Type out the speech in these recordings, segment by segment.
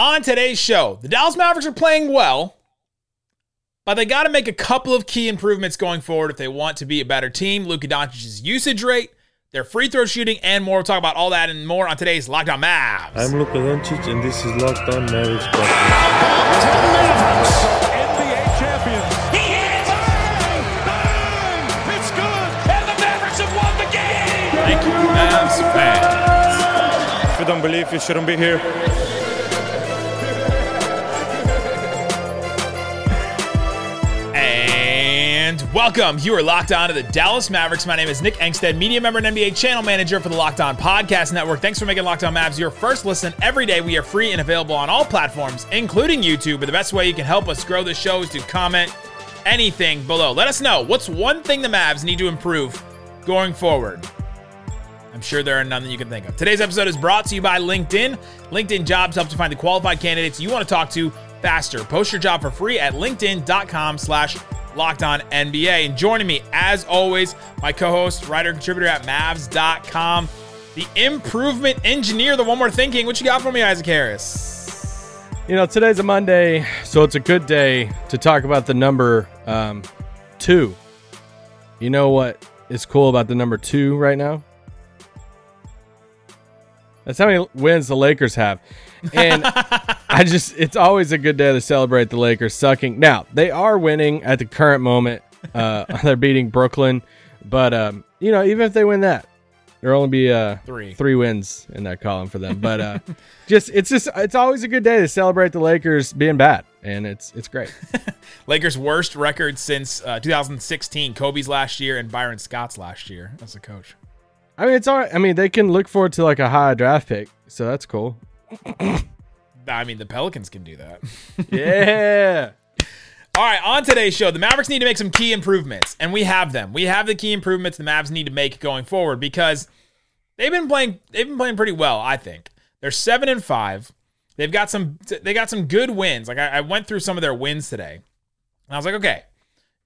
On today's show, the Dallas Mavericks are playing well, but they got to make a couple of key improvements going forward if they want to be a better team. Luka Doncic's usage rate, their free throw shooting, and more. We'll talk about all that and more on today's Locked On Mavs. I'm Luka Doncic, and this is Locked On Mavericks Podcast. NBA champions. He hits! Bang! Bang! It's good! And the Mavericks have won the game! Thank you, Mavs fans. If you don't believe, you shouldn't be here. Welcome. You are locked on to the Dallas Mavericks. My name is Nick Angstadt, media member and NBA channel manager for the Locked On Podcast Network. Thanks for making Locked On Mavs your first listen every day. We are free and available on all platforms, including YouTube. But the best way you can help us grow the show is to comment anything below. Let us know what's one thing the Mavs need to improve going forward. I'm sure there are none that you can think of. Today's episode is brought to you by LinkedIn. LinkedIn Jobs help to find the qualified candidates you want to talk to faster. Post your job for free at linkedin.com slash locked on NBA. And joining me, as always, my co-host, writer, contributor at Mavs.com, the improvement engineer, the one more thinking. What you got for me, Isaac Harris? You know, today's a Monday, so it's a good day to talk about the number um, two. You know what is cool about the number two right now? That's how many wins the Lakers have. And I just, it's always a good day to celebrate the Lakers sucking. Now, they are winning at the current moment. Uh, they're beating Brooklyn. But, um, you know, even if they win that, there'll only be uh, Three. three wins in that column for them. But uh, just, it's just, it's always a good day to celebrate the Lakers being bad. And it's, it's great. Lakers' worst record since uh, 2016, Kobe's last year and Byron Scott's last year as a coach. I mean, it's all right. I mean, they can look forward to like a high draft pick. So that's cool. I mean, the Pelicans can do that. Yeah. All right, on today's show, the Mavericks need to make some key improvements, and we have them. We have the key improvements the Mavs need to make going forward because they've been playing. They've been playing pretty well. I think they're seven and five. They've got some. They got some good wins. Like I, I went through some of their wins today, and I was like, okay,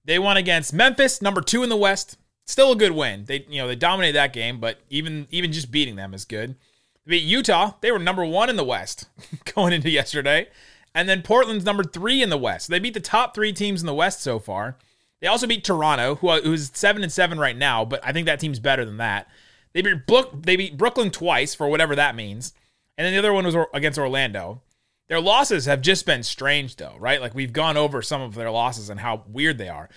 they won against Memphis, number two in the West. Still a good win. They you know they dominated that game, but even even just beating them is good. They beat Utah. They were number one in the West going into yesterday. And then Portland's number three in the West. They beat the top three teams in the West so far. They also beat Toronto, who uh, who's seven and seven right now, but I think that team's better than that. They beat Brook, they beat Brooklyn twice for whatever that means, and then the other one was against Orlando. Their losses have just been strange, though, right? Like we've gone over some of their losses and how weird they are.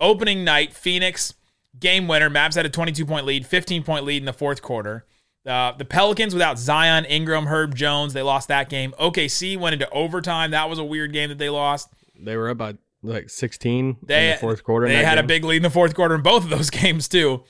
Opening night, Phoenix game winner. Mavs had a 22 point lead, 15 point lead in the fourth quarter. Uh, the Pelicans without Zion, Ingram, Herb Jones, they lost that game. OKC went into overtime. That was a weird game that they lost. They were up by like 16 They in the fourth quarter. They had a big lead in the fourth quarter in both of those games too.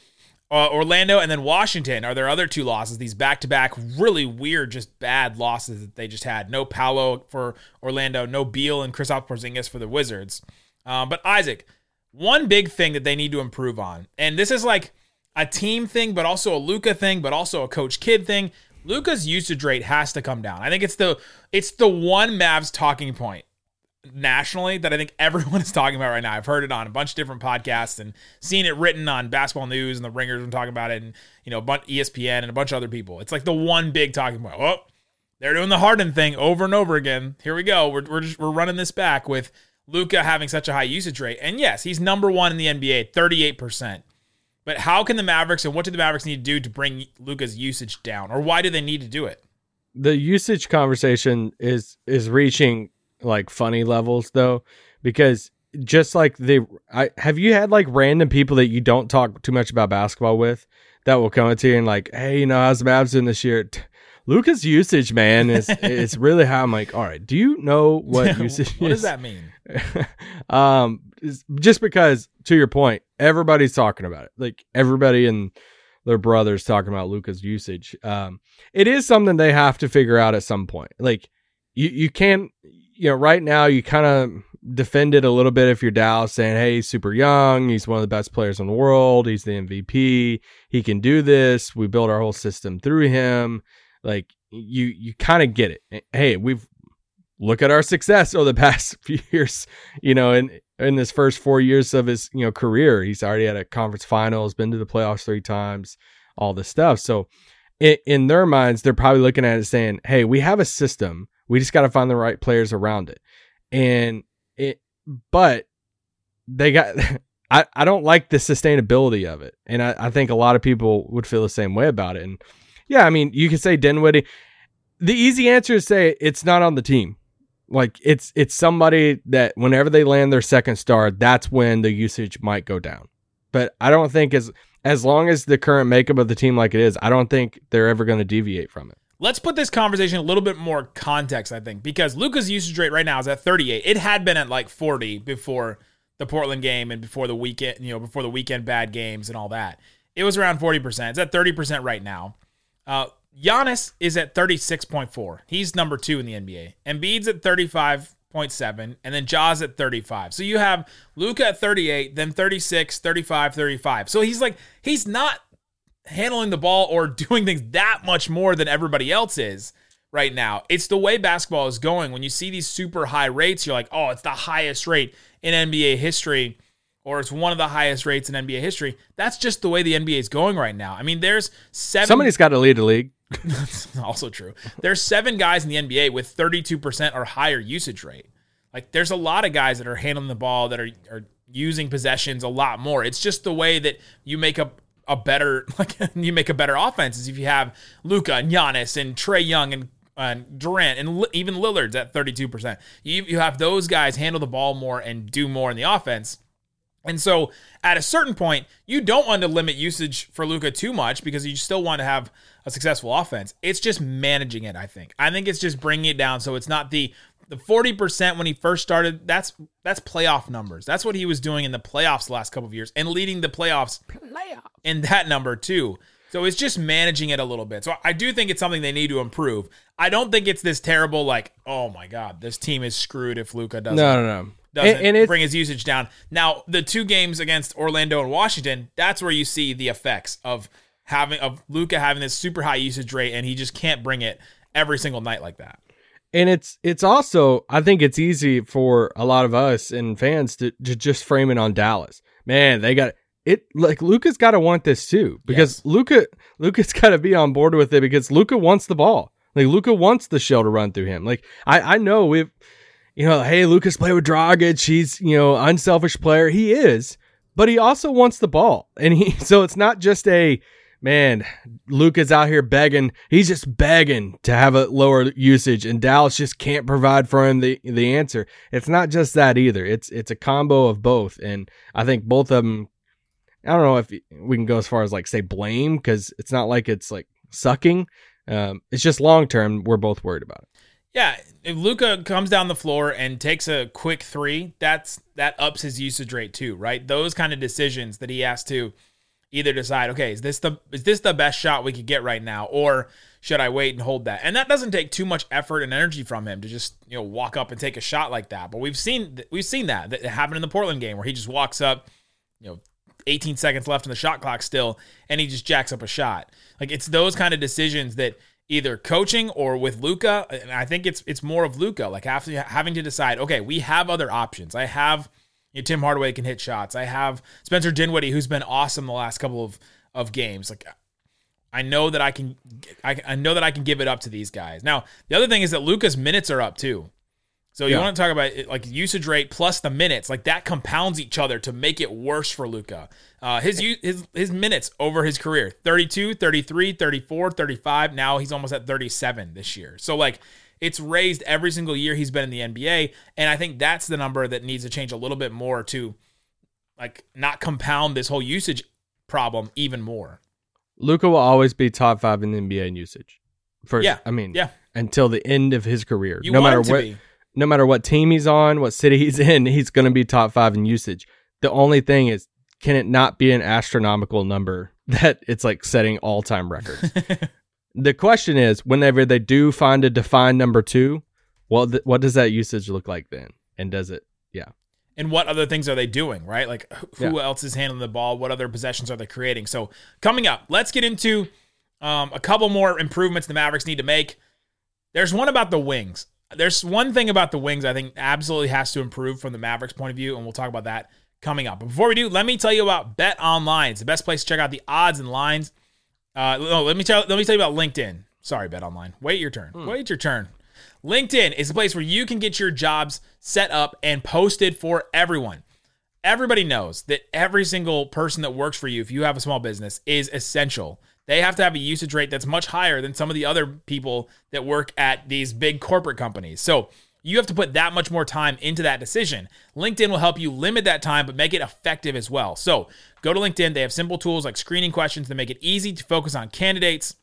Uh, Orlando and then Washington are their other two losses. These back to back, really weird, just bad losses that they just had. No Paolo for Orlando, no Beal and Kristaps Porzingis for the Wizards. Um, but Isaac, one big thing that they need to improve on, and this is like a team thing, but also a Luka thing, but also a Coach Kidd thing. Luka's usage rate has to come down. I think it's the it's the one Mavs talking point nationally that I think everyone is talking about right now. I've heard it on a bunch of different podcasts and seen it written on Basketball News and the Ringers been talking about it, and you know, ESPN and a bunch of other people. It's like the one big talking point. Oh, they're doing the Harden thing over and over again. Here we go. We're we're just we're running this back with Luka having such a high usage rate, and yes, he's number one in the NBA, thirty eight percent. But how can the Mavericks and what do the Mavericks need to do to bring Luka's usage down, or why do they need to do it? the usage conversation is is reaching like funny levels though because just like the I have you had like random people that you don't talk too much about basketball with that will come up to you and like hey you know how's the Mavs doing this year Luka's usage man is it's really high I'm like all right do you know what usage what is does that mean? um just because to your point everybody's talking about it. Like everybody and their brothers talking about Luka's usage. Um it is something they have to figure out at some point. Like you you can't you know right now you kind of defend it a little bit if you're Dallas saying hey he's super young. He's one of the best players in the world. He's the MVP he can do this. We build our whole system through him. Like you you kind of get it. Hey we've look at our success over the past few years you know in in this first four years of his you know career he's already had a conference finals been to the playoffs three times all this stuff so in, in their minds they're probably looking at it saying hey we have a system We just got to find the right players around it. And it, but they got, I, I don't like the sustainability of it. And I, I think a lot of people would feel the same way about it. And yeah, I mean, you could say Dinwiddie. The easy answer is say it's not on the team. Like it's it's somebody that whenever they land their second star, that's when the usage might go down. But I don't think as as long as the current makeup of the team like it is, I don't think they're ever going to deviate from it. Let's put this conversation a little bit more context, I think, because Luka's usage rate right now is at 38. It had been at like 40 before the Portland game and before the weekend, you know, before the weekend bad games and all that. It was around 40%. It's at 30% right now. Uh, Giannis is at 36.4. He's number two in the NBA. Embiid's at 35.7, and then Ja's at 35. So you have Luka at 38, then 36, 35, 35. So he's like, he's not handling the ball or doing things that much more than everybody else is right now. It's the way basketball is going. When you see these super high rates, you're like, oh, it's the highest rate in NBA history or it's one of the highest rates in NBA history. That's just the way the NBA is going right now. I mean, there's seven. Somebody's got to lead the league. That's also true. There's seven guys in the NBA with 32% or higher usage rate. Like, there's a lot of guys that are handling the ball that are, are using possessions a lot more. It's just the way that you make a a better like you make a better offense is if you have Luka and Giannis and Trae Young and and Durant and even Lillard's at 32%. You, you have those guys handle the ball more and do more in the offense. And so at a certain point, you don't want to limit usage for Luka too much because you still want to have a successful offense. It's just managing it, I think. I think it's just bringing it down so it's not the the 40% when he first started, that's that's playoff numbers. That's what he was doing in the playoffs the last couple of years and leading the playoffs Playoff. in that number too. So it's just managing it a little bit. So I do think it's something they need to improve. I don't think it's this terrible like, oh my god, this team is screwed if Luka doesn't. No, no, no. Doesn't and, and bring his usage down. Now, the two games against Orlando and Washington, that's where you see the effects of having of Luka having this super high usage rate and he just can't bring it every single night like that. And it's it's also I think it's easy for a lot of us and fans to, to just frame it on Dallas. Man, they got it like Luka's got to want this too because yes. Luka Luka's got to be on board with it because Luka wants the ball. Like Luka wants the shell to run through him. Like I I know we've you know, hey, Luka's played with Dragic. He's, you know, unselfish player. He is, but he also wants the ball. And he, so it's not just a, man, Luka's out here begging. He's just begging to have a lower usage, and Dallas just can't provide for him the the answer. It's not just that either. It's it's a combo of both, and I think both of them. I don't know if we can go as far as like say blame because it's not like it's like sucking. Um, it's just long term. We're both worried about it. Yeah, if Luka comes down the floor and takes a quick three, that's that ups his usage rate too, right? Those kind of decisions that he has to either decide, okay, is this the is this the best shot we could get right now, or should I wait and hold that? And that doesn't take too much effort and energy from him to just you know walk up and take a shot like that. But we've seen we've seen that that happened in the Portland game where he just walks up, you know, 18 seconds left in the shot clock still, and he just jacks up a shot. Like it's those kind of decisions that either coaching or with Luka. And I think it's it's more of Luka, like having having to decide. Okay, we have other options. I have you know, Tim Hardaway can hit shots. I have Spencer Dinwiddie, who's been awesome the last couple of of games. Like I know that I can I, I know that I can give it up to these guys. Now the other thing is that Luka's minutes are up too. So you yeah. want to talk about like usage rate plus the minutes, like that compounds each other to make it worse for Luka. Uh, his his his minutes over his career 32, 33, 34, 35. Now he's almost at 37 this year. So like it's raised every single year he's been in the NBA, and I think that's the number that needs to change a little bit more to like not compound this whole usage problem even more. Luka will always be top five in the NBA in usage. For yeah, I mean, yeah, until the end of his career, you no matter what. Be no matter what team he's on, what city he's in, he's going to be top five in usage. The only thing is, can it not be an astronomical number that it's like setting all time records? the question is, whenever they do find a defined number two, well, th- what does that usage look like then? And does it, yeah. And what other things are they doing, right? Like who yeah. else is handling the ball? What other possessions are they creating? So coming up, let's get into um, a couple more improvements the Mavericks need to make. There's one about the wings. There's one thing about the wings I think absolutely has to improve from the Mavericks point of view, and we'll talk about that coming up. But before we do, let me tell you about Bet Online. It's the best place to check out the odds and lines. Uh, no, let me tell let me tell you about LinkedIn. Sorry, Bet Online. Wait your turn. Hmm. Wait your turn. LinkedIn is a place where you can get your jobs set up and posted for everyone. Everybody knows that every single person that works for you, if you have a small business, is essential. They have to have a usage rate that's much higher than some of the other people that work at these big corporate companies. So you have to put that much more time into that decision. LinkedIn will help you limit that time, but make it effective as well. So go to LinkedIn. They have simple tools like screening questions that make it easy to focus on candidates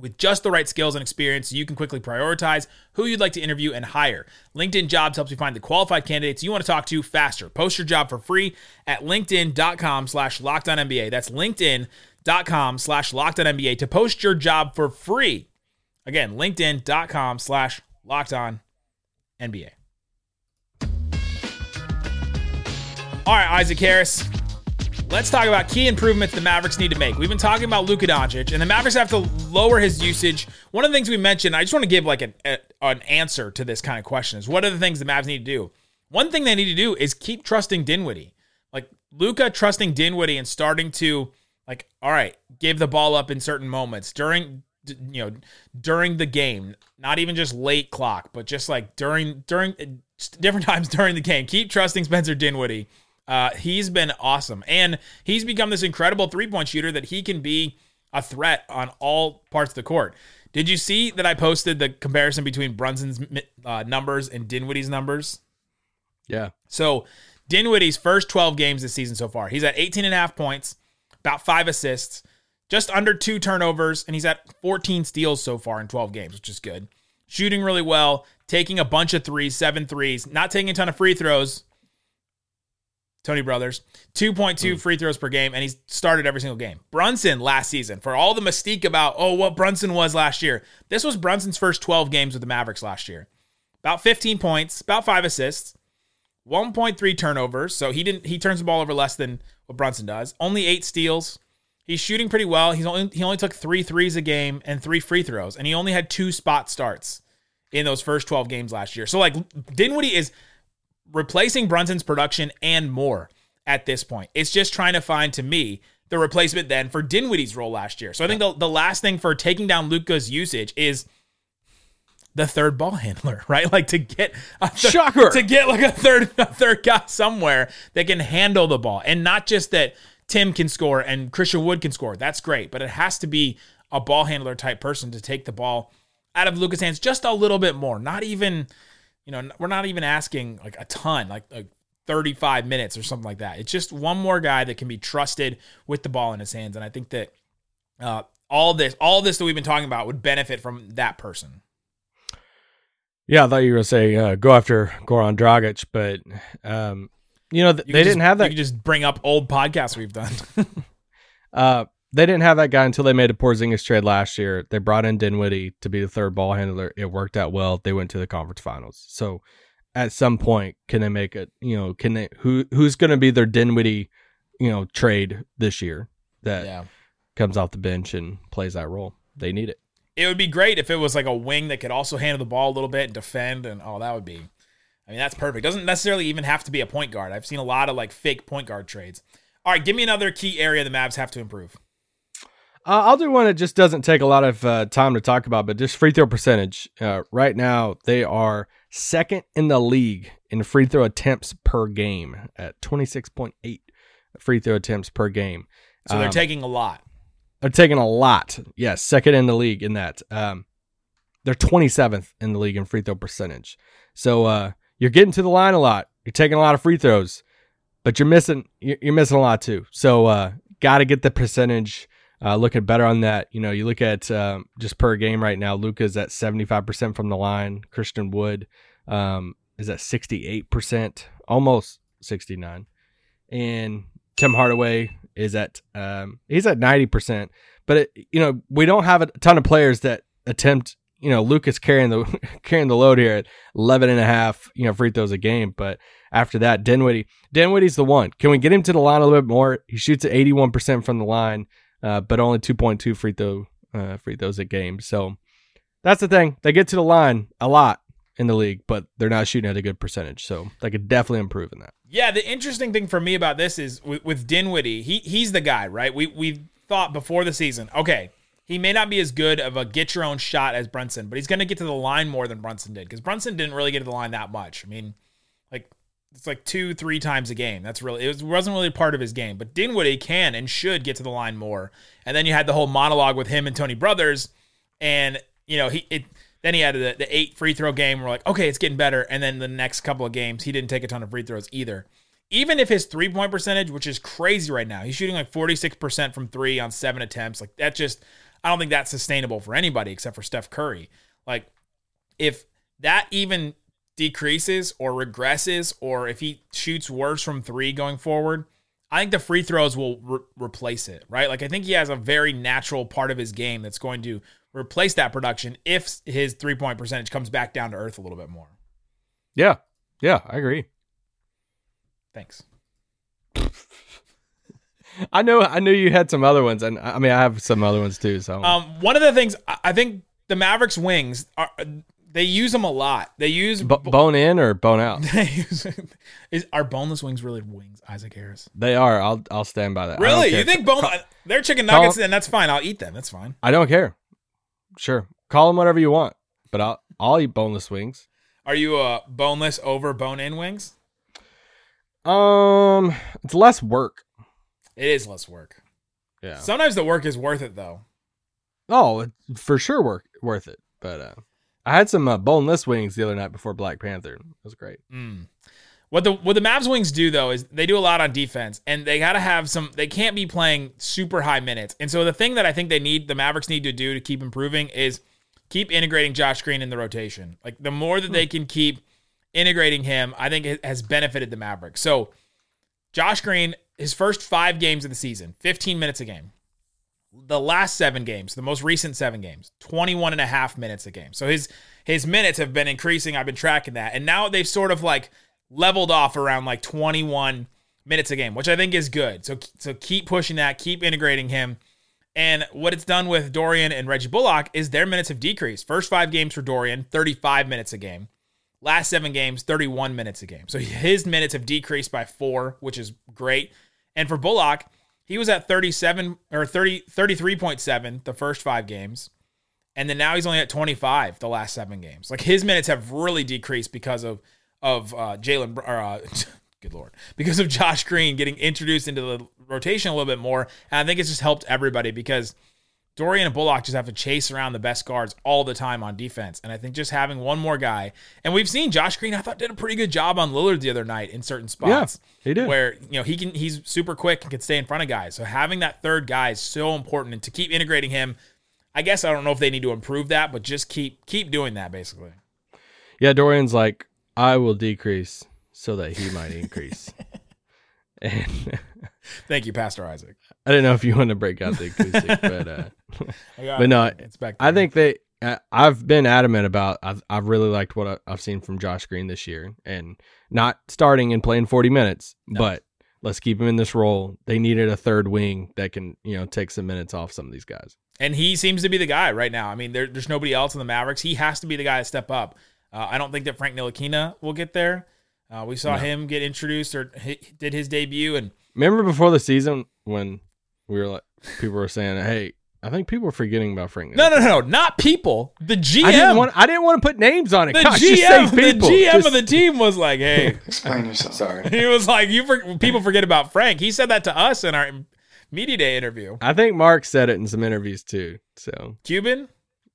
with just the right skills and experience so you can quickly prioritize who you'd like to interview and hire. LinkedIn Jobs helps you find the qualified candidates you want to talk to faster. Post your job for free at linkedin.com slash NBA. That's linkedin.com slash locked on NBA to post your job for free. Again, linkedin.com slash locked on NBA. All right, Isaac Harris. Let's talk about key improvements the Mavericks need to make. We've been talking about Luka Doncic, and the Mavericks have to lower his usage. One of the things we mentioned, I just want to give like an, a, an answer to this kind of question: is what are the things the Mavs need to do? One thing they need to do is keep trusting Dinwiddie. Like Luka trusting Dinwiddie and starting to like, all right, give the ball up in certain moments during you know during the game, not even just late clock, but just like during during different times during the game. Keep trusting Spencer Dinwiddie uh, he's been awesome. And he's become this incredible three point shooter that he can be a threat on all parts of the court. Did you see that I posted the comparison between Brunson's uh, numbers and Dinwiddie's numbers? Yeah. So Dinwiddie's first 12 games this season so far, he's at 18 and a half points, about five assists, just under two turnovers, and he's at 14 steals so far in 12 games, which is good. Shooting really well, taking a bunch of threes, seven threes, not taking a ton of free throws, Tony Brothers, 2.2 mm. free throws per game, and he's started every single game. Brunson last season, for all the mystique about, oh, what Brunson was last year, this was Brunson's first 12 games with the Mavericks last year. About 15 points, about five assists, 1.3 turnovers. So he didn't he turns the ball over less than what Brunson does. Only eight steals. He's shooting pretty well. He's only he only took three threes a game and three free throws, and he only had two spot starts in those first 12 games last year. So like Dinwiddie is replacing Brunson's production and more at this point. It's just trying to find, to me, the replacement then for Dinwiddie's role last year. So I think the, the last thing for taking down Luka's usage is the third ball handler, right? Like to get a th- shocker to get like a third a third guy somewhere that can handle the ball, and not just that Tim can score and Christian Wood can score. That's great, but it has to be a ball handler type person to take the ball out of Luka's hands just a little bit more. Not even you know, we're not even asking like a ton, like, like 35 minutes or something like that. It's just one more guy that can be trusted with the ball in his hands. And I think that uh, all this, all this that we've been talking about would benefit from that person. Yeah, I thought you were going to say uh, go after Goran Dragic, but um, you know th- you they didn't have that. You just bring up old podcasts we've done. uh, they didn't have that guy until they made a Porzingis trade last year. They brought in Dinwiddie to be the third ball handler. It worked out well. They went to the conference finals. So at some point, can they make it? You know, can they? Who who's going to be their Dinwiddie? You know, trade this year that yeah. comes off the bench and plays that role. They need it. It would be great if it was like a wing that could also handle the ball a little bit and defend, and oh, that would be. I mean, that's perfect. Doesn't necessarily even have to be a point guard. I've seen a lot of like fake point guard trades. All right, give me another key area the Mavs have to improve. Uh, I'll do one that just doesn't take a lot of uh, time to talk about, but just free throw percentage. Uh, right now, they are second in the league in free throw attempts per game at 26.8 free throw attempts per game. So they're um, taking a lot. They're taking a lot. Yes, second in the league in that. Um, they're 27th in the league in free throw percentage. So uh, you're getting to the line a lot. You're taking a lot of free throws, but you're missing you're missing a lot too. So uh, got to get the percentage uh, looking better on that. You know, you look at um, just per game right now. Luka's at seventy five percent from the line. Christian Wood um, is at sixty eight percent, almost sixty nine, and Tim Hardaway is at um, he's at ninety percent. But it, you know, we don't have a ton of players that attempt. You know, Luka's carrying the carrying the load here at 11 and a half, you know, free throws a game. But after that, Dinwiddie, Dinwiddie's the one. Can we get him to the line a little bit more? He shoots at 81% from the line uh, but only 2.2 free throw uh, free throws a game. So that's the thing. They get to the line a lot in the league, but they're not shooting at a good percentage. So they could definitely improve in that. Yeah, the interesting thing for me about this is with, with Dinwiddie, he he's the guy, right? We we thought before the season, okay, he may not be as good of a get your own shot as Brunson, but he's going to get to the line more than Brunson did because Brunson didn't really get to the line that much. I mean, like it's like two, three times a game. That's really it was, wasn't really part of his game. But Dinwiddie can and should get to the line more. And then you had the whole monologue with him and Tony Brothers, and you know he it. Then he had the, the eight free throw game. We're like, okay, it's getting better. And then the next couple of games, he didn't take a ton of free throws either. Even if his three point percentage, which is crazy right now, he's shooting like 46% from three on seven attempts. Like that just I don't think that's sustainable for anybody except for Steph Curry. Like, if that even decreases or regresses, or if he shoots worse from three going forward, I think the free throws will re- replace it, right? Like, I think he has a very natural part of his game that's going to replace that production if his three point percentage comes back down to earth a little bit more. Yeah. Yeah, I agree. Thanks. I know I knew you had some other ones, and I mean I have some other ones too. So Um, one of the things I think the Mavericks wings are they use them a lot. They use B- bone in or bone out? they use is are boneless wings really wings? Isaac Harris. They are. I'll I'll stand by that. Really? You think bone? They're chicken Call- nuggets, and that's fine. I'll eat them. That's fine. I don't care. Sure, call them whatever you want, but I'll I'll eat boneless wings. Are you a boneless over bone-in wings? Um, it's less work. It is less work. Yeah. Sometimes the work is worth it, though. Oh, for sure work worth it. But uh, I had some uh, boneless wings the other night before Black Panther. It was great. Mm. What the what the Mavs wings do though is they do a lot on defense, and they got to have some. They can't be playing super high minutes, and so the thing that I think they need, the Mavericks need to do to keep improving is keep integrating Josh Green in the rotation. Like the more that they hmm. can keep integrating him, I think it has benefited the Mavericks. So Josh Green, his first five games of the season, 15 minutes a game. The last seven games, the most recent seven games, 21 and a half minutes a game. So his his minutes have been increasing. I've been tracking that. And now they've sort of like leveled off around like 21 minutes a game, which I think is good. So so keep pushing that, keep integrating him. And what it's done with Dorian and Reggie Bullock is their minutes have decreased. First five games for Dorian, 35 minutes a game. Last seven games, 31 minutes a game. So his minutes have decreased by four, which is great. And for Bullock, he was at 37 or 30, 33.7 the first five games. And then now he's only at 25 the last seven games. Like his minutes have really decreased because of of uh, Jalen, uh, good lord, because of Josh Green getting introduced into the rotation a little bit more. And I think it's just helped everybody because Dorian and Bullock just have to chase around the best guards all the time on defense. And I think just having one more guy, and we've seen Josh Green, I thought did a pretty good job on Lillard the other night in certain spots. he did. Where, you know, he can he's super quick and can stay in front of guys. So having that third guy is so important and to keep integrating him. I guess I don't know if they need to improve that, but just keep keep doing that basically. Yeah, Dorian's like, I will decrease so that he might increase. and Thank you, Pastor Isaac. I didn't know if you want to break out the acoustic, but uh, But it. no, it's back. I think they. I- I've been adamant about. I've I've really liked what I've seen from Josh Green this year, and not starting and playing forty minutes, but let's keep him in this role. They needed a third wing that can you know take some minutes off some of these guys. and he seems to be the guy right now. I mean, there, there's nobody else in the Mavericks. He has to be the guy to step up. Uh, I don't think that Frank Ntilikina will get there. Uh, we saw him get introduced or he did his debut, and Remember before the season when we were like people were saying, "Hey, I think people are forgetting about Frank." no, no, no, no, not people. The GM, I didn't want. I didn't want to put names on it. the Gosh, just say GM, the. GM Just- of the team was like, "Hey, Explain yourself. Sorry. he was like, you for, people forget about Frank." He said that to us in our media day interview. I think Mark said it in some interviews too. So Cuban,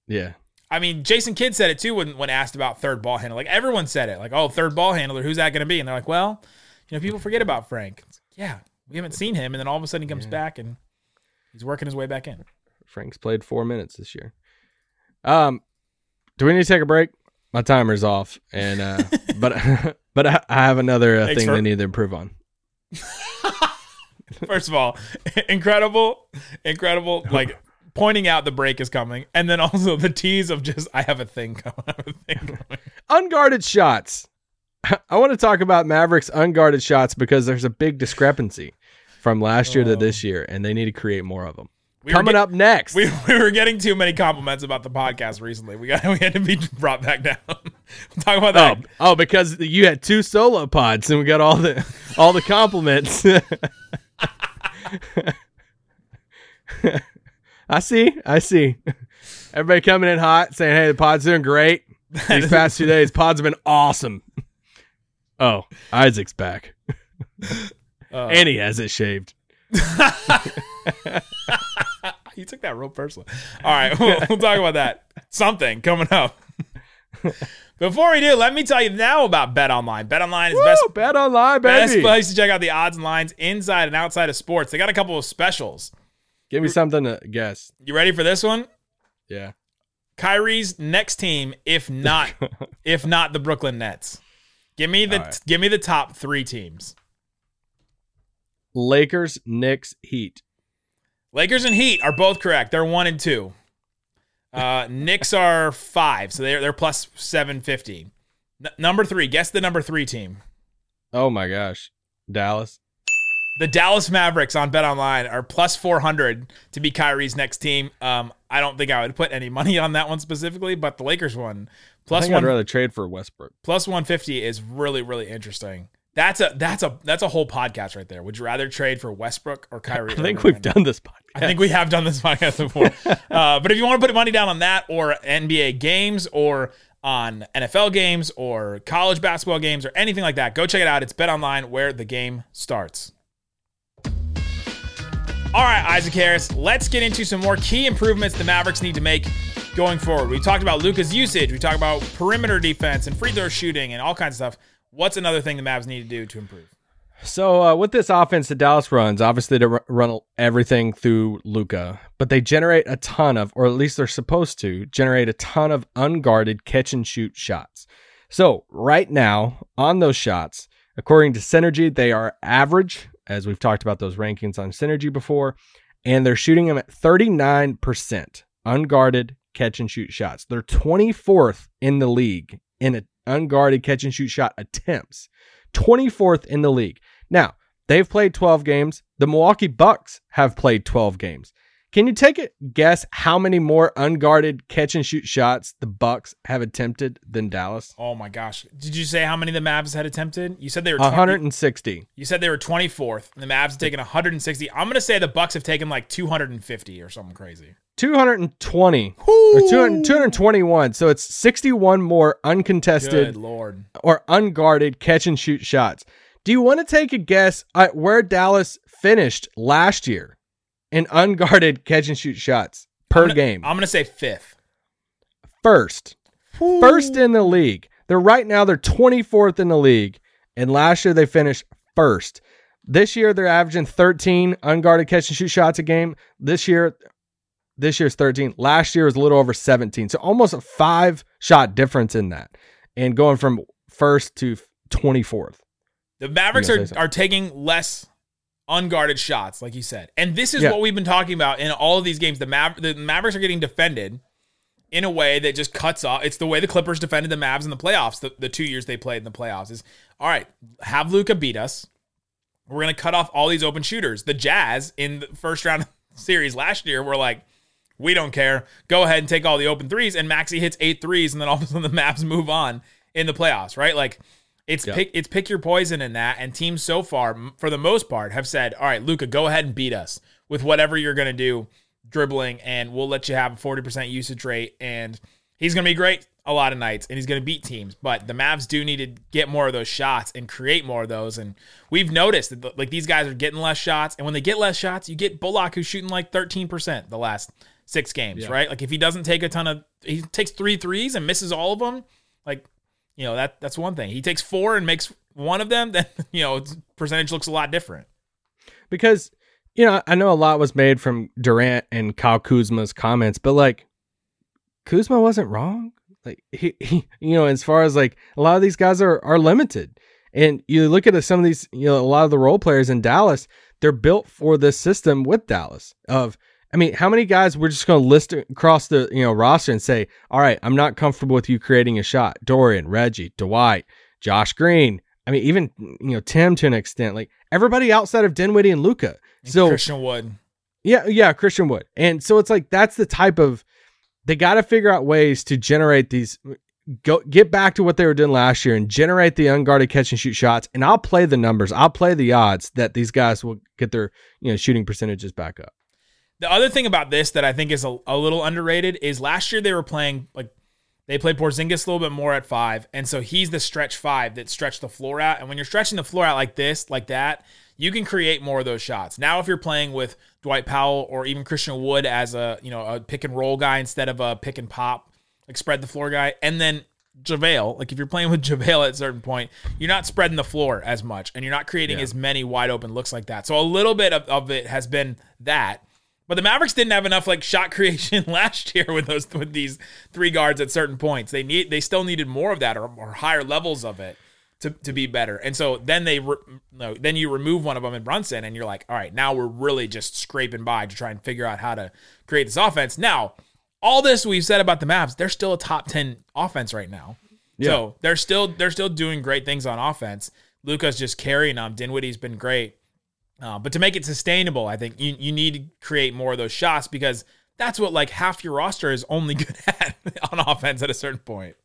yeah, I mean, Jason Kidd said it too when, when asked about third ball handler. Like everyone said it, like, oh, third ball handler, who's that going to be? And they're like, well, you know, people forget about Frank. Like, yeah, we haven't seen him, and then all of a sudden he comes back and he's working his way back in. Frank's played four minutes this year. Um, do we need to take a break? My timer's off, and uh, but but I, I have another uh, thing for- they need to improve on. First of all, incredible, incredible, like pointing out the break is coming, and then also the tease of just I have a thing coming. I have a thing coming. Unguarded shots. I want to talk about Mavericks unguarded shots because there's a big discrepancy from last year to oh. this year, and they need to create more of them. We Coming get- up next, We, we were getting too many compliments about the podcast recently. We got we had to be brought back down. talk about that. Oh, oh, because you had two solo pods and we got all the all the compliments. I see. I see. Everybody coming in hot, saying, "Hey, the pod's doing great these past two days. Pods have been awesome." Oh, Isaac's back, Uh, and he has it shaved. you took that real personal. All right, we'll, we'll talk about that. Something coming up. Before we do, let me tell you now about Bet Online. Bet Online is best bet online, best baby. place to check out the odds and lines inside and outside of sports. They got a couple of specials. Give me something to guess. You ready for this one? Yeah. Kyrie's next team, if not if not the Brooklyn Nets. Give me the right. give me the top three teams. Lakers, Knicks, Heat. Lakers and Heat are both correct. They're one and two. Uh, Knicks are five, so they're they're plus seven fifty. N- number three, guess the number three team. Oh my gosh, Dallas. The Dallas Mavericks on Bet Online are plus four hundred to be Kyrie's next team. Um, I don't think I would put any money on that one specifically, but the Lakers one I plus think one I'd rather trade for Westbrook. plus 150 is really really interesting. That's a that's a that's a whole podcast right there. Would you rather trade for Westbrook or Kyrie? I think Irving we've done this podcast. I think we have done this podcast before. uh, but if you want to put money down on that or NBA games or on NFL games or college basketball games or anything like that, go check it out. It's Bet Online where the game starts. All right, Isaac Harris, let's get into some more key improvements the Mavericks need to make going forward. We talked about Luka's usage, we talked about perimeter defense and free throw shooting and all kinds of stuff. What's another thing the Mavs need to do to improve? So uh, with this offense that Dallas runs, obviously they run everything through Luka, but they generate a ton of, or at least they're supposed to generate a ton of unguarded catch and shoot shots. So right now on those shots, according to Synergy, they are average, as we've talked about those rankings on Synergy before, and they're shooting them at 39% unguarded catch and shoot shots. They're 24th in the league in unguarded catch and shoot shot attempts. 24th in the league. Now, they've played 12 games. The Milwaukee Bucks have played 12 games. Can you take a guess how many more unguarded catch and shoot shots the Bucks have attempted than Dallas? Oh my gosh. Did you say how many the Mavs had attempted? You said they were 20 160. You said they were 24th, and the Mavs have taken 160. I'm gonna say the Bucks have taken like 250 or something crazy. 220 or 200, 221. So it's 61 more uncontested Good lord. or unguarded catch and shoot shots. Do you want to take a guess at where Dallas finished last year in unguarded catch and shoot shots per I'm gonna- game? I'm gonna say fifth. First. First in the league. They're right now they're 24th in the league and last year they finished first. This year they're averaging 13 unguarded catch and shoot shots a game. This year this year's 13. Last year was a little over 17. So almost a 5 shot difference in that. And going from first to 24th. The Mavericks are, say are taking less unguarded shots, like you said. And this is Yeah. what we've been talking about in all of these games. The, Mav- the Mavericks are getting defended in a way that just cuts off. It's the way the Clippers defended the Mavs in the playoffs, the, the two years they played in the playoffs. Is all right, have Luka beat us. We're going to cut off all these open shooters. The Jazz in the first round series last year were like, we don't care. Go ahead and take all the open threes. And Maxi hits eight threes, and then all of a sudden the Mavs move on in the playoffs, right? Like it's Yeah. pick it's pick your poison in that. And teams so far, for the most part, have said, all right, Luka, go ahead and beat us with whatever you're gonna do, dribbling, and we'll let you have a 40% usage rate. And he's gonna be great a lot of nights, and he's gonna beat teams. But the Mavs do need to get more of those shots and create more of those. And we've noticed that like these guys are getting less shots, and when they get less shots, you get Bullock who's shooting like 13% the last six games, Yeah. right? Like if he doesn't take a ton of, he takes three threes and misses all of them, like you know that that's one thing. He takes four and makes one of them, then you know percentage looks a lot different. because you know I know a lot was made from Durant and Kyle Kuzma's comments, but like Kuzma wasn't wrong. Like he, he you know, as far as like a lot of these guys are are limited, and you look at some of these, you know, a lot of the role players in Dallas, they're built for this system with Dallas. Of I mean, how many guys we're just going to list across the you know roster and say, all right, I'm not comfortable with you creating a shot. Dorian, Reggie, Dwight, Josh Green. I mean, even you know Tim to an extent. Like everybody outside of Dinwiddie and Luka. So Christian Wood, yeah, yeah, Christian Wood. And so it's like that's the type of they got to figure out ways to generate these go get back to what they were doing last year and generate the unguarded catch and shoot shots. And I'll play the numbers. I'll play the odds that these guys will get their, you know, shooting percentages back up. The other thing about this that I think is a, a little underrated is last year they were playing like they played Porzingis a little bit more at five, and so he's the stretch five that stretched the floor out. And when you're stretching the floor out like this, like that, you can create more of those shots. Now, if you're playing with Dwight Powell or even Christian Wood as a you know a pick and roll guy instead of a pick and pop, like spread the floor guy, and then JaVale, like if you're playing with JaVale at a certain point, you're not spreading the floor as much and you're not creating Yeah. as many wide open looks like that. So a little bit of, of it has been that. But the Mavericks didn't have enough like shot creation last year with those with these three guards at certain points. They need they still needed more of that or, or higher levels of it to, to be better. And so then they re, no, then you remove one of them in Brunson and you're like, all right, now we're really just scraping by to try and figure out how to create this offense. Now, all this we've said about the Mavs, they're still a top 10 offense right now. So they're still they're still doing great things on offense. Luka's just carrying them. Dinwiddie's been great. Uh, but to make it sustainable, I think you, you need to create more of those shots because that's what like half your roster is only good at on offense at a certain point.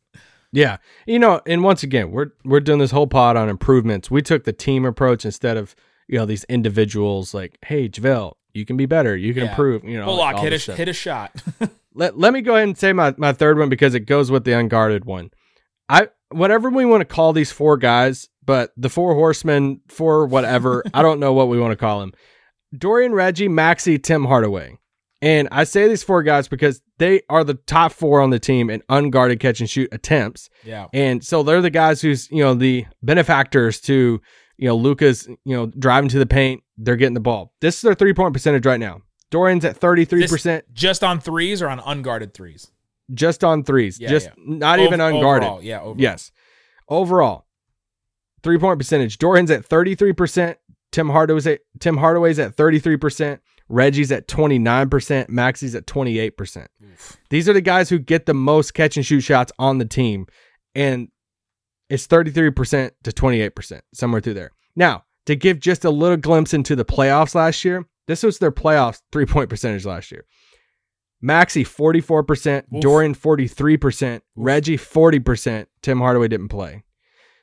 Yeah. You know, and once again, we're we're doing this whole pod on improvements. We took the team approach instead of, you know, these individuals like, hey, JaVale, you can be better. You can Yeah. improve. You know, like Bullock all hit a stuff. hit a shot. let, let me go ahead and say my, my third one because it goes with the unguarded one. I whatever we want to call these four guys, but the four horsemen, four whatever, I don't know what we want to call them. Dorian Reggie, Maxi, Tim Hardaway. And I say these four guys because they are the top four on the team in unguarded catch and shoot attempts. yeah. And so they're the guys who's, you know, the benefactors to, you know, Luka's, you know, driving to the paint. They're getting the ball. This is their three point percentage right now. Dorian's at 33%, This- just on threes or on unguarded threes? just on threes, Yeah, just yeah. not even unguarded. overall, yeah, overall. Yes. Overall, three point percentage. Dorian's at 33%. Tim Hardaway's at Tim Hardaway's at 33%. Reggie's at 29%. Maxi's at 28%. These are the guys who get the most catch and shoot shots on the team. And it's 33% to 28%, somewhere through there. Now, to give just a little glimpse into the playoffs last year, this was their playoffs three point percentage last year. Maxi 44%, Oof. Dorian 43%, Reggie 40%, Tim Hardaway didn't play.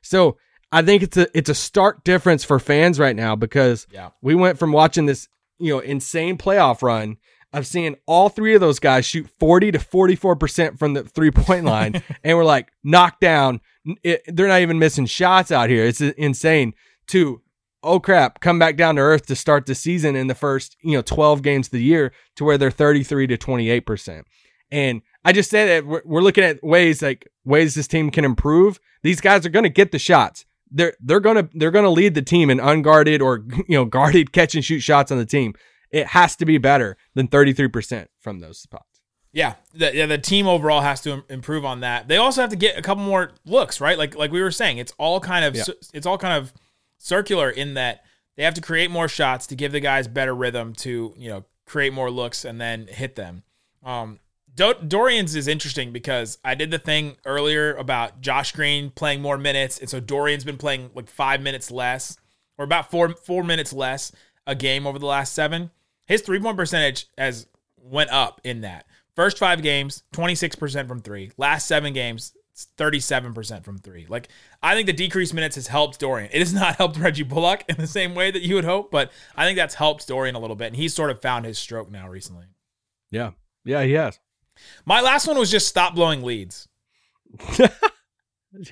So I think it's a it's a stark difference for fans right now because Yeah. we went from watching this, you know, insane playoff run of seeing all three of those guys shoot 40 to 44% from the three point line and we're like knocked down. It- they're not even missing shots out here. It's insane. To oh crap, come back down to earth to start the season in the first, you know, 12 games of the year to where they're 33 to 28%. And I just say that we're, we're looking at ways like ways this team can improve. These guys are going to get the shots. They're they're going to they're going to lead the team in unguarded or you know guarded catch and shoot shots on the team. It has to be better than 33% from those spots. Yeah, the, yeah, the team overall has to im- improve on that. They also have to get a couple more looks, right? Like like we were saying, it's all kind of Yeah. it's all kind of circular in that they have to create more shots to give the guys better rhythm to you know create more looks and then hit them. Um, Do- Dorian's is interesting because I did the thing earlier about Josh Green playing more minutes, and so Dorian's been playing like five minutes less, or about four four minutes less a game over the last seven. His three point percentage has went up in that first five games, twenty six percent from three. Last seven games, thirty seven percent from three. Like I think the decreased minutes has helped Dorian. It has not helped Reggie Bullock in the same way that you would hope, but I think that's helped Dorian a little bit, and he's sort of found his stroke now recently. Yeah. Yeah, he has. My last one was just stop blowing leads.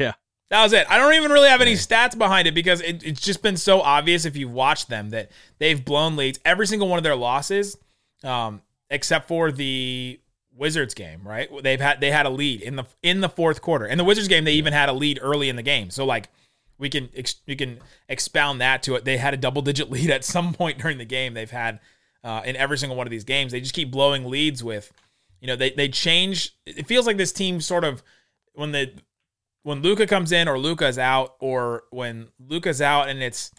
Yeah. That was it. I don't even really have any stats behind it because it, it's just been so obvious if you've watched them that they've blown leads every single one of their losses, um, except for the Wizards game. Right? They've had they had a lead in the in the fourth quarter. In the Wizards game, they even had a lead early in the game. So like we can ex- we can expound that to it. They had a double digit lead at some point during the game. They've had uh, in every single one of these games. They just keep blowing leads with, you know, they they change. It feels like this team sort of when the when Luka comes in or Luka's out, or when Luka's out and it's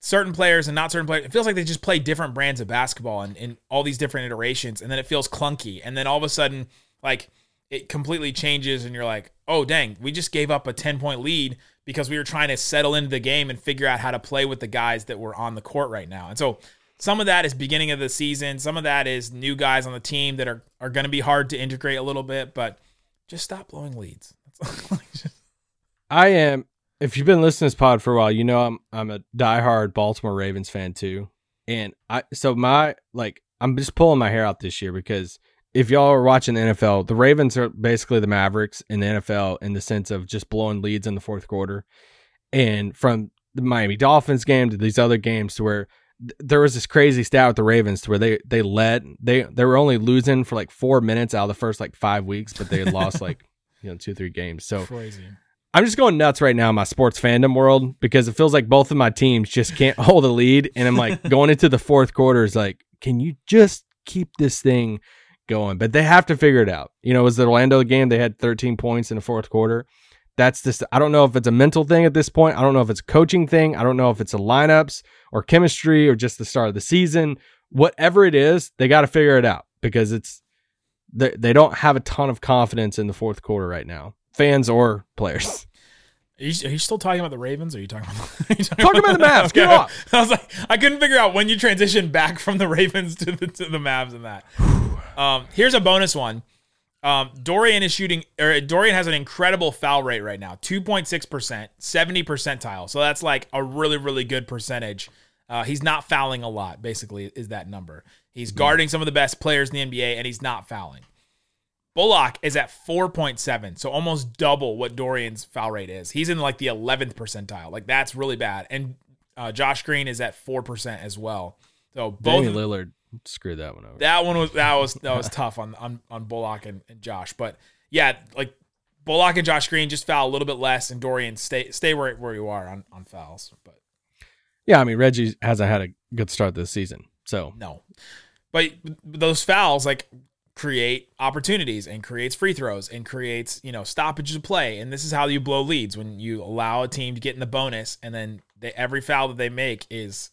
certain players and not certain players, it feels like they just play different brands of basketball and in all these different iterations, and then it feels clunky, and then all of a sudden, like it completely changes, and you're like, oh dang, we just gave up a ten point lead because we were trying to settle into the game and figure out how to play with the guys that were on the court right now, and so. Some of that is beginning of the season. Some of that is new guys on the team that are, are going to be hard to integrate a little bit, but just stop blowing leads. I am. If you've been listening to this pod for a while, you know I'm I'm a diehard Baltimore Ravens fan too. And I so my like I'm just pulling my hair out this year because if y'all are watching the NFL, the Ravens are basically the Mavericks in the NFL in the sense of just blowing leads in the fourth quarter. And from the Miami Dolphins game to these other games to where there was this crazy stat with the Ravens to where they they led they they were only losing for like four minutes out of the first like five weeks, but they had lost like you know two three games. So Crazy. I'm just going nuts right now in my sports fandom world because it feels like both of my teams just can't hold a lead. And I'm like going into the fourth quarter is like, can you just keep this thing going? But they have to figure it out. You know, it was the Orlando game. They had 13 points in the fourth quarter. That's this. I don't know if it's a mental thing at this point. I don't know if it's a coaching thing. I don't know if it's a lineups or chemistry or just the start of the season. Whatever it is, they got to figure it out because it's they, they don't have a ton of confidence in the fourth quarter right now, fans or players. Are you, are you still talking about the Ravens? Or are you talking about? You talking Talking about the Mavs, get off. I was like, I couldn't figure out when you transitioned back from the Ravens to the to the Mavs and that. Um, here's a bonus one. Um, Dorian is shooting, or Dorian has an incredible foul rate right now, two point six percent, seventy percentile. So that's like a really really good percentage. Uh, he's not fouling a lot. Basically, is that number? He's guarding some of the best players in the NBA, and he's not fouling. Bullock is at 4.7, so almost double what Dorian's foul rate is. He's in like the 11th percentile. Like that's really bad. And uh, Josh Green is at 4% as well. So both Damian Lillard screwed that one over. that one was that was that was tough on on, on Bullock and, and Josh. But yeah, like Bullock and Josh Green just foul a little bit less, and Dorian stay stay where where you are on on fouls. But Yeah, I mean Reggie hasn't had a good start this season. So no, but those fouls like create opportunities and creates free throws and creates you know stoppages of play and this is how you blow leads when you allow a team to get in the bonus and then they, every foul that they make is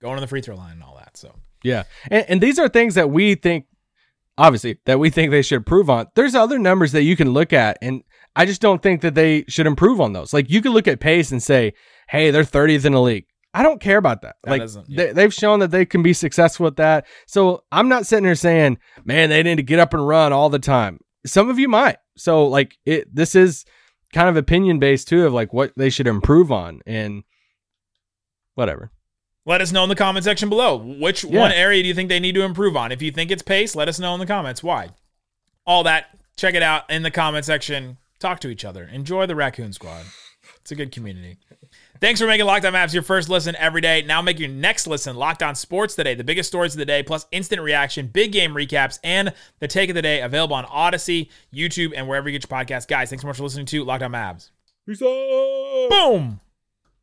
going to the free throw line and all that so yeah, and, and these are things that we think, obviously, that we think they should improve on. There's other numbers that you can look at, and I just don't think that they should improve on those. Like you could look at pace and say, "Hey, they're 30th in the league." I don't care about that. That like yeah. they, they've shown that they can be successful with that. So I'm not sitting here saying, "Man, they need to get up and run all the time." Some of you might. So like it, this is kind of opinion based too of like what they should improve on and whatever. Let us know in the comment section below which Yeah. one area do you think they need to improve on if you think it's pace let us know in the comments why all that check it out in the comment section talk to each other enjoy the raccoon squad it's a good community Thanks for making Locked On Mavs your first listen every day. Now make your next listen Locked On Sports Today, the biggest stories of the day, plus instant reaction, big game recaps, and the take of the day available on Audacy, YouTube, and wherever you get your podcast. Guys, thanks so much for listening to Lockdown On Mavs. Peace out. Boom!